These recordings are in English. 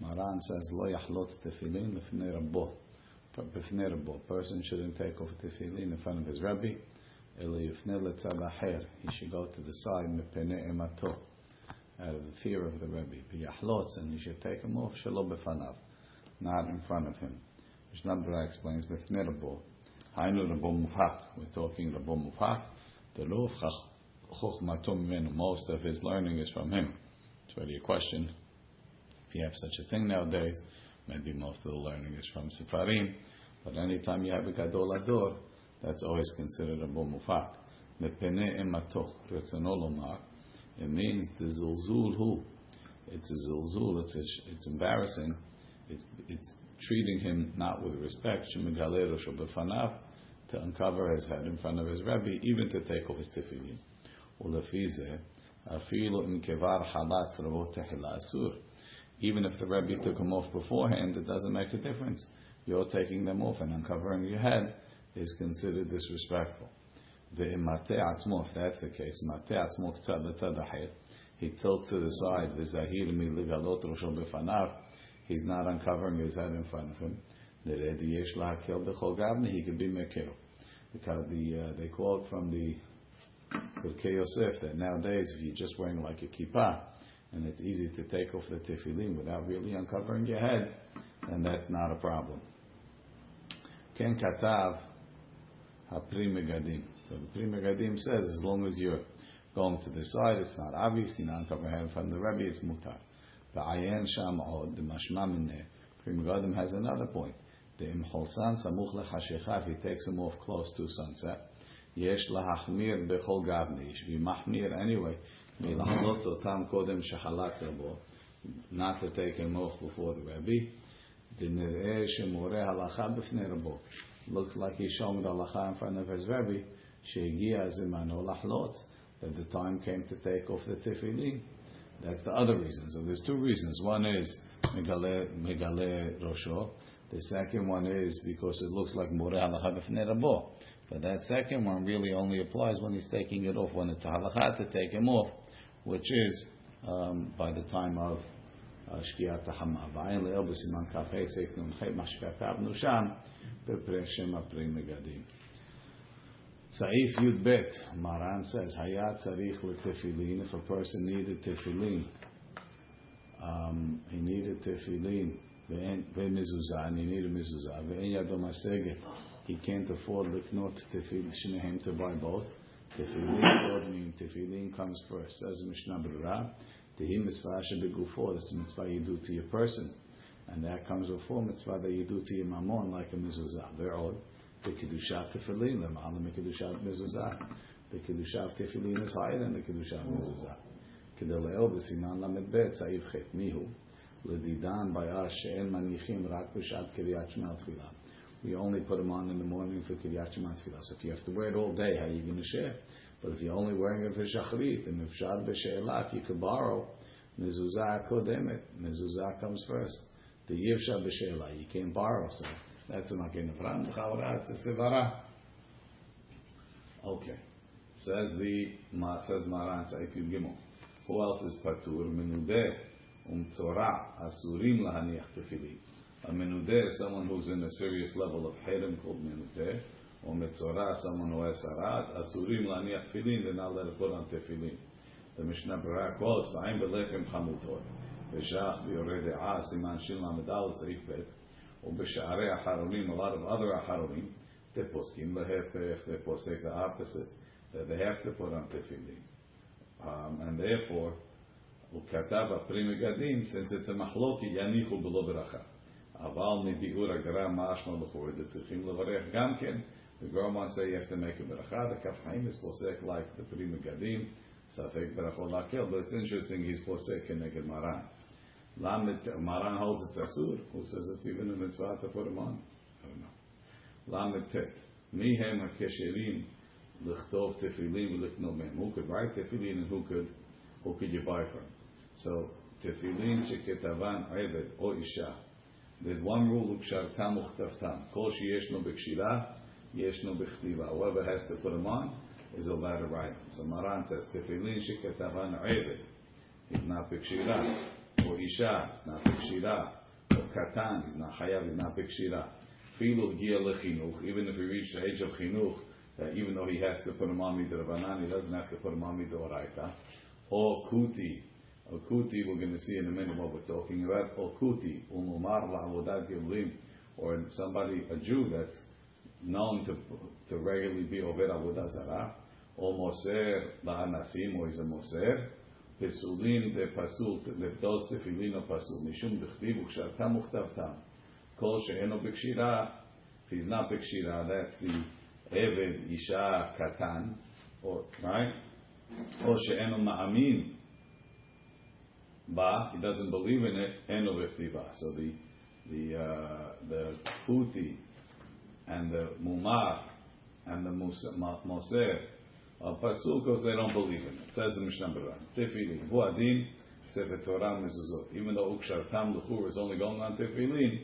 Maran says, Lo yachlot tefillin lefnei rabbo. B'fnei rabbo. Person shouldn't take off tefillin in front of his rabbi. Elo yifnei letzad acher. He should go to the side, mepene emato. Out of the fear of the rabbi. B'yachlot, and he should take him off, shelo b'fanav. Not in front of him. Mishnah Berurah explains, b'fnei rabbo. Hainu rabbo mufhak. We're talking rabbo mufhak. The luf most of his learning is from him. It's already a question. If you have such a thing nowadays, maybe most of the learning is from Sifarim. But anytime you have a Gadol Ador, that's always considered a Mufak. Mepene ematoch retzonolomar. It means the zilzul hu. It's a zilzul. It's a, it's embarrassing. It's it's treating him not with respect. To uncover his head in front of his rabbi, even to take off his tefillin. ולפי זה, אפילו אם כבר חלץ רבות תחילה אסור. Even if the Rebbe took them off beforehand, it doesn't make a difference. You're taking them off and uncovering your head is considered disrespectful. ואם עצמו, if that's the case, מטה עצמו קצת לצד אחר, he tilts to the side, וזהיר מלגלות ראשו בפניו, he's not uncovering his head in front of him, נראה יש להקל בכל גבנה, he could be מקל. Because the, uh, they quote from the with Yosef that nowadays if you're just wearing like a kippah and it's easy to take off the tefillin without really uncovering your head, then that's not a problem. Ken katav. So the pri megadim says as long as you're going to the side, it's not obvious, you're not uncovering your head from the Rebbe, it's mutar. The ayen sham od, the mashma mineh. Pri megadim has another point. The imholsan samuch lechashecha, if he takes him off close to sunset, יש להחמיר בכל גבנה, יש be מחמיר anyway, מלחלוץ אותם קודם שחלקת בו, not to take him off before the Rebbe, ונראה שמורה הלכה בפני רבו. looks like he's showing the halacha in front of his Rebbe, שהגיע זמנו לחלוץ, that the time came to take off the tefillin. That's the other reason. So there's two reasons. One is megale rosho. The second one is because it looks like more halacha b'fnei rabo. But that second one really only applies when he's taking it off, when it's halacha to take him off, which is um, by the time of uh, Shkiat HaMava. Saif yudbet, Maran says, Hayat Tzarich Tefillin. If a person needed Tefillin, um, he needed Tefillin, Ve'en Mezuzah, and he needed Mezuzah, Ve'en Yadom HaSeged he can't afford liknot tefillin shnehem to buy both. Tefillin would mean tefillin comes first. Says Mishnah Berurah, tehi mitzvah shebegufo. That's a mitzvah you do to your person, and that comes before mitzvah that you do to your mammon, like a mezuzah. Ve'od the kiddushat tefillin, the ma'alim kiddushat mezuzah. The kiddushat tefillin is higher than the kiddushat mezuzah. כדלאו בסימן ל"ב, סעיף ח' מיהו, לדידן ביער שאין מניחים רק בשעת קריאת שמע תפילה we only put them on in the morning for Kiryat Shema. So if you have to wear it all day, how are you going to share? But if you're only wearing it for Shacharit, and if Shad B'She'elah, you could borrow, Mezuzah Kodemet, Mezuzah comes first. The Yivsha B'She'elah, you can't borrow, so that's not getting a problem. It's a Sevara. Okay. Says the, says Maran, Saif Gimel. Who else is Patur? Menudeh, Umtzorah, Asurim Lahaniach Tefillah. A menudeh is someone who's in a serious level of herem called menudeh. Or metzorah, someone who has sarat. Asurim laniach tefillin, they're not allowed to put on tefillin. The Mishnah Berurah quotes, "V'ayim belechem chamutot, v'shach v'yoreh de'ah, siman shin lamedal tzarif bet, ובשערי אחרונים, a lot of other אחרונים, they poskim להפך, they posek the opposite, that they have to put on tefillin. Um, and therefore, הוא כתב הפרי מגדים, since it's a מחלוקי, יניחו בלא ברכה. אבל מביאור הגר"א משמע לחורד, צריכים לברך גם כן. The Gemara say you have to make a beracha. The Kaf Haim is posek like the Pri Megadim, Safek berachot lakel. But it's interesting he's posek keneged Maran. Lamet Maran holds it's asur. Who says it's even a mitzvah to put him on? I don't know. Lamet tet. Mihem hakesherim lichtov tefillin v'lichno mem. Who could write tefillin and who could who could you buy from? So tefillin sheketavan eved o isha. there's one rule, ukshartam uchtaftam. Kol sheyeshno b'kshila, yeshno b'chtiva. Whoever has to put them on is allowed to write. So Maran says, tefillin sheketavan eved. he's not bikshira. Or isha, he's not bikshira. Or katan, he's not chayav, he's not bikshira. Filu gia lechinuch, even if he reached the age of chinuch, that even though he has to put him on midrabanan, he doesn't have to put him on midoraita. Or kuti, or kuti, we're going to see in a minute what we're talking about. Or kuti, umumar la'avodat gilrim, or somebody, a Jew that's known to, to regularly be over avodah zarah, or moser la'anasim, or he's a moser, פסולים דפסול, לפדוס תפילין או פסול, משום דכתיב וכשרתם וכתבתם. כל שאינו בקשירה, if he's not בקשירה, that's the עבד, אישה, קטן, or, right? או שאינו מאמין ba, he doesn't believe in it, eno b'chtiva. So the the uh, the puti and the mumar and the moser of because they don't believe in it. Says the Mishnah Berurah. Tefillin huadin sefer Torah mezuzot. Even though ukshartam luchur is only going on tefillin,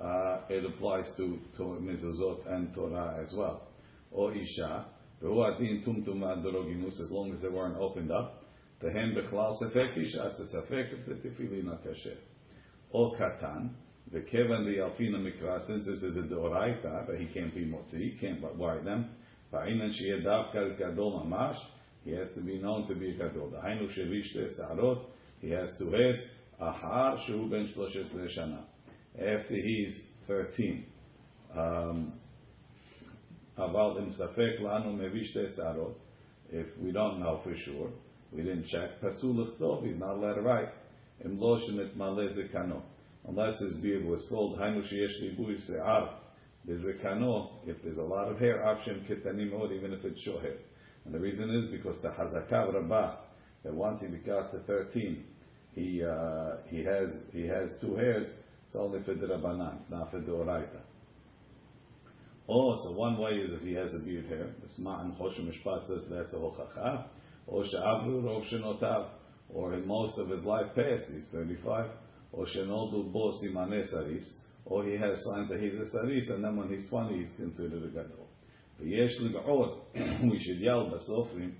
uh, it applies to, to mezuzot and Torah as well. Or isha. As long as they weren't opened up, Tehen bechlal sefek isha, it's a sefek if the tefillin are kasher. Or katan, the kevan the alfina mikra, since this is a deoraita, that he can't be motzi, he can't wire them. בעניין שיהיה דווקא גדול ממש, he has to be known to be גדול. דהיינו שהביא שתי שערות, he has to rest אחר שהוא בן 13 שנה. After he's 13. Um, אבל אם ספק לנו מביא שתי שערות, if we don't know for sure, we didn't check. Pasul Lichtov, he's not allowed to write. Unless his beard was told, there's a kano, if there's a lot of hair, option kitanimod, even if it's short hair. And the reason is because the hazakav rabbah, that once he got to 13, he, uh, he, has, he has two hairs, it's only for the rabbanan, it's not for the oraita. Oh, so one way is if he has a beard hair. The Ma'an Choshen Mishpat says that's a hochacha Or she'avru rov shenotav. Or in most of his life past, he's 35. Or shenodu bo simane saris or he has signs that he's a saris, and then when he's 20, he's considered a gadol. ויש לגעוד, we should yell בסופרים,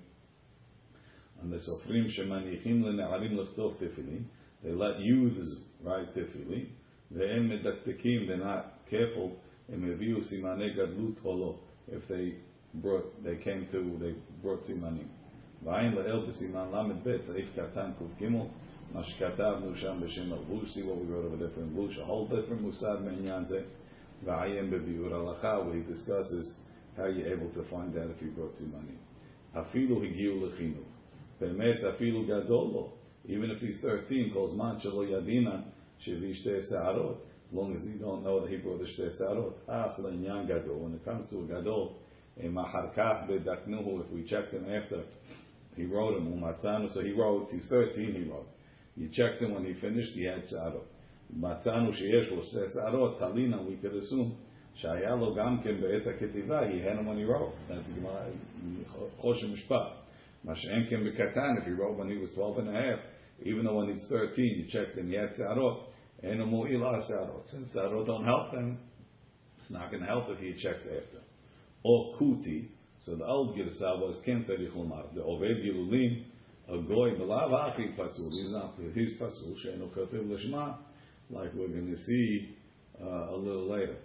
and the sofrim שמניחים לנערים לכתוב תפילין, they let youths write תפילין, והם מדקדקים, they're not careful, הם הביאו סימני גדלות או לא, if they brought, they came to, they brought סימנים. ועין לאל בסימן ל"ב, סעיף קטן ק"ג, מה שכתבנו שם בשם הלבוש, see what we wrote of a different bush, a whole different מוסד מעניין זה, ועיין בביאור הלכה, where he discusses how you're able to find out if you brought סימנים. אפילו הגיעו לחינוך. באמת אפילו גדול לו. Even if he's 13, כל זמן שלא ידינן שהביא שתי שערות, as long as you don't know that he brought the שתי שערות. אך לעניין גדול, when it comes to a גדול, אם אחר כך בדקנוהו, if we checked him after, he wrote him, ומצאנו, so he wrote, he's 13, he wrote. You checked him when he finished, he had שערות. מצאנו שיש לו שתי שערות, תלינה, we could assume, שהיה לו גם כן בעת הכתיבה, he had him when he wrote. That's חושן משפט. מה שאין כן בקטן, if he wrote when he was 12 and a half, even though when he's 13, you checked him, he had שערות, אין לו מועיל שערות. Since שערות don't help him, it's not going to help if he checked after. Or kuti, so the old Girsa was Ken Tzarich Lomar. The Oved Gilulim, a goy belav achi pasul. He's not he's pasul she'enu kativ l'shma, like we're going to see uh, a little later.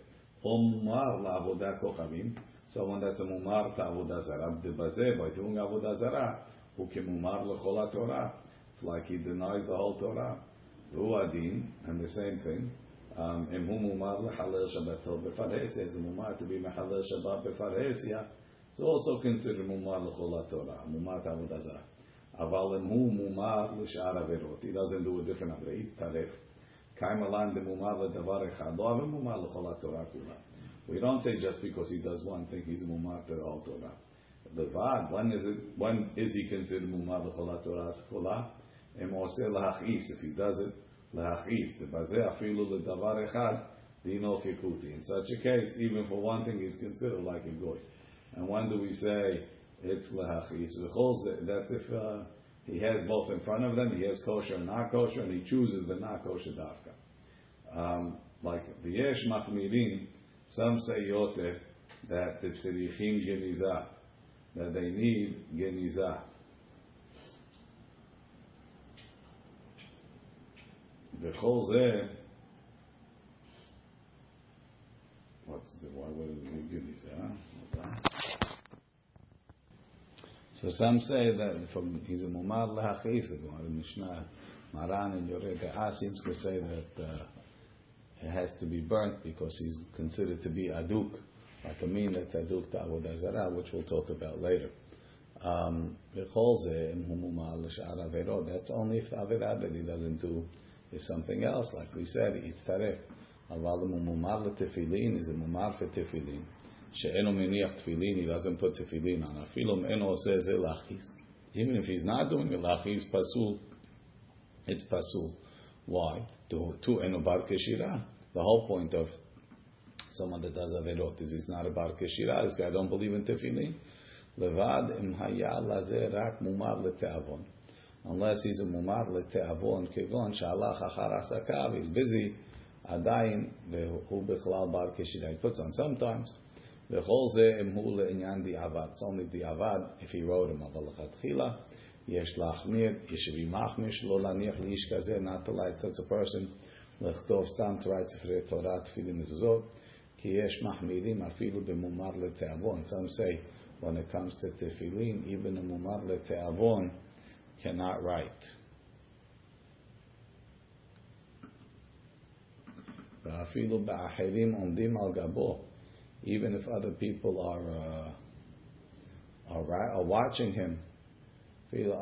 Omar la'avodah kochavim, someone that's a mumar to avodah zarah. Debazeh by doing avodah zarah, who can mumar l'chol Torah. It's like he denies the whole Torah. Ruadin, and the same thing. אם הוא מומר לחלל שבתו בפרהסיה, זה מומר to be מחלל שבת בפרהסיה, it's also considered מומר לכל התורה, מומר תעבוד זרה. אבל אם הוא מומר לשאר עבירות, he doesn't do a different עבירה, he's טרף. קיים עליהם במומר לדבר אחד, לא אבל מומר לכל התורה כולה. We don't say just because he does one thing, he's מומר to all Torah. לבד, when is, it, when is he considered מומר לכל התורה כולה? אם הוא עושה להכעיס, if he does it, להכעיס, בזה אפילו לדבר אחד, דינו ככותי. In such a case, even for one thing, he's considered like a goy. And when do we say it's להכעיס? That's if uh, he has both in front of them, he has kosher and not kosher, and he chooses the not kosher dafka. Um, like the yesh machmirin, some say yote that the tzirichim geniza, that they need geniza. וכל זה, what's the, why would we give these, huh? So some say that from he's a mumar lahachis, the Gemara Mishnah, Maran and Yoreka seems to say that uh, it has to be burnt because he's considered to be aduk, like a mean that's aduk to avodah zarah, which we'll talk about later. Um, that's only if the avirah that he doesn't do is something else, like we said, it's taref. Aval mumar tefillin is a mumar for tefillin שאינו מניח תפילין, he doesn't put תפילין on. אפילו אם אינו עושה זה להכיס. Even if he's not doing it להכיס, פסול. It's pasul. Why? To, to eno bar keshira. The whole point of someone that does averot is he's not a bar keshira. This guy don't believe in tefillin. Levad im haya lazer rak mumar leteavon. Unless he's a mumar leteavon, kegon shalach achar asakav, he's busy, adayin, vehu bechlal bar keshira. He puts on sometimes. וכל זה אם הוא לעניין דיעבד. It's only דיעבד if he wrote him, אבל לכתחילה יש להחמיר, יש be מחמיר שלא להניח לאיש כזה, not to like such a person, לכתוב סתם to write ספרי תורה, תפילין מזוזות, כי יש מחמירים אפילו במומר לתיאבון. Some say when it comes to תפילין, even a מומר לתיאבון cannot write. ואפילו באחרים עומדים על גבו even if other people are uh, are, are watching him. They tell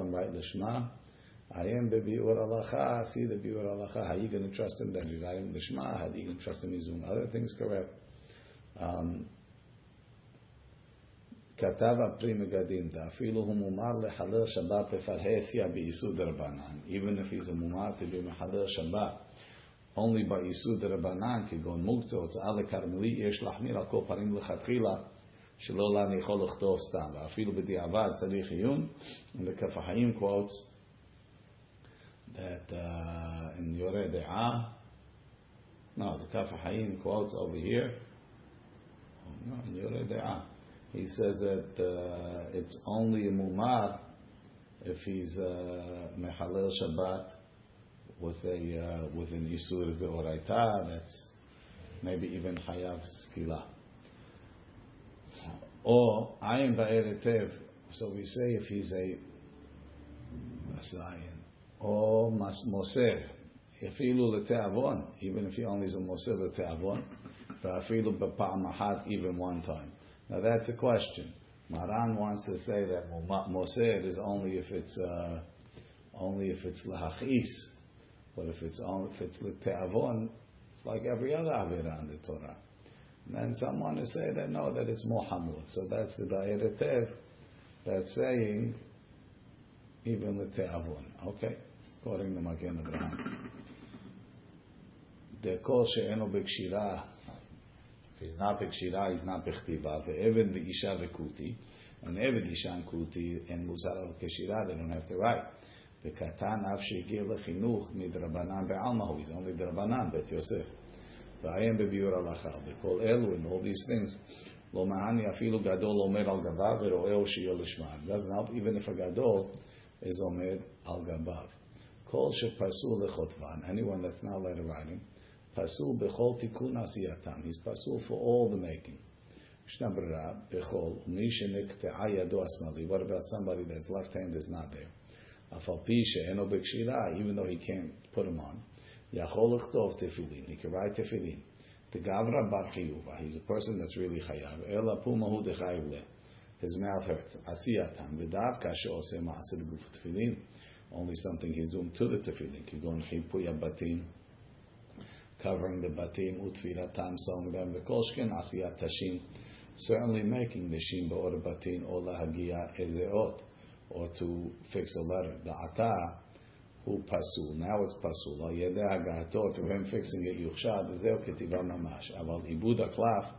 him write lishma. I am bebiur alacha. See the biur alacha. How are you going to trust him? Then you write him lishma. How are you going to trust him? He's doing other things correct. Um, כתב הפרי מגדים, אפילו הוא מומר לחלל שבת בפרהסיה באיסוד רבנן, even if he's a מומר to be מחלל שבת only by Yisud Rabbanan, כגון מוקצה, הוצאה לכרמלי, יש להחמיר על כל פנים לכתחילה, שלא להניחו לכתוב סתם, ואפילו בדיעבד צריך עיון, וכף החיים quotes that uh, in Yoreh De'ah, no, the Kaf HaHaim quotes over here, oh, no, in Yoreh De'ah, he says that uh, it's only a mumar if he's uh, Mechalel Shabbat with a uh, with an isur oraita that's maybe even chayav skila. Or ayin ba'eretev. So we say if he's a masayin or mas moser, ifilu teavon even if he only is a moser leteavon, va'afilu b'pa'am mahat even one time. Now that's a question. Maran wants to say that moser is only if it's uh, only if it's lahachis. but if it's only if it's te'avon, it's like every other avira in the Torah. And then some want to say that no, that it's mohamud. So that's the Da'iretev that's saying even the te'avon. Okay, according to Magen Abraham. דקול שאינו בקשירה, if he's not בקשירה, he's not בכתיבה, ועבד ואישה וכותי, and עבד אישה וכותי, and מוזר על קשירה, they don't have to write. וקטן אף שהגיע לחינוך מדרבנן בעלמא הוא, he's only דרבנן, בית יוסף. ועיין בביאור הלכה. בכל אלו, in all these things, לא מעני אפילו גדול עומד על גביו ורואהו שיהיה לשמה. It doesn't help even if a גדול is עומד על גביו. כל שפסול לחוטבן, anyone that's not letter writing, פסול בכל תיקון עשייתם. He's פסול for all the making. ישנה ברירה בכל, ומי שנקטעה ידו השמאלי. What about somebody that's left hand is not there? Even though he can't put them on. He can write tefillin. The gavra bar. He's a person that's really chayav. His mouth hurts. Only something he's doing to the tefillin. Kigon chipuya batim. Covering the batim. Utfiratam. Sewing them. V'kolshken asiyat tashim. Certainly making the shim ba'or batim. Ola hagia ezeot or to fix a letter. The ata who pasul. Now it's pasul. Al yedeh hagato through him fixing it yuchshad. Zeu ketiva mamash. Aval ibud klaf,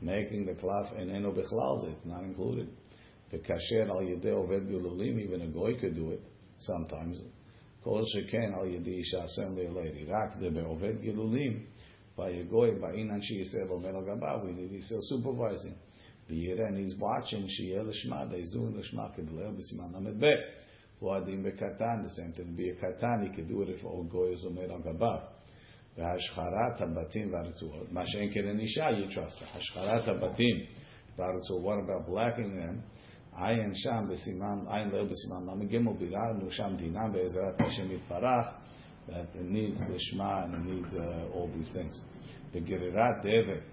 making the klaf and eno bechlal it's not included. The kasher al yedeh oved gululim. Even a goy could do it sometimes. Assembly a lady. Rak de be'oved gululim. By a goy, by inan she yisrael omer al gabav. We need still supervising. And he's watching Shiyeh Lishma, he's doing Lishma Kedler, B'siman Lamed Bet. Wadim bekatan, the same thing. Be a katan, he could do it if all goyos omer al gabav. והשחרת הבתים והרצועות, מה שאין כן אישה, you trust her. השחרת הבתים והרצועות, what about blacking them? עין שם בסימן, עין לא בסימן ל"ג, ביררנו שם דינם בעזרת השם יתברך, that it needs לשמה and it needs uh, all these things. בגרירת דבק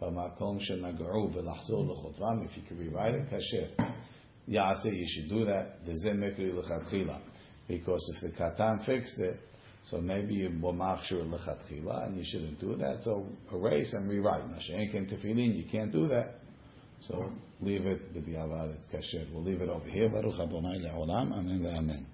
במקום שנגעו ולחזור לכותבם, if you can rewrite it, כשר. יעשה, you should do that, וזה מקרי לכתחילה. Because if the katan fixed it, so maybe you bomachshur lechatchila, and you shouldn't do that. So erase and rewrite. Mashenken tefillin, you can't do that. So leave it with the avad kasher. We'll leave it over here. Baruch Adonai le'olam. Amen ve'amen.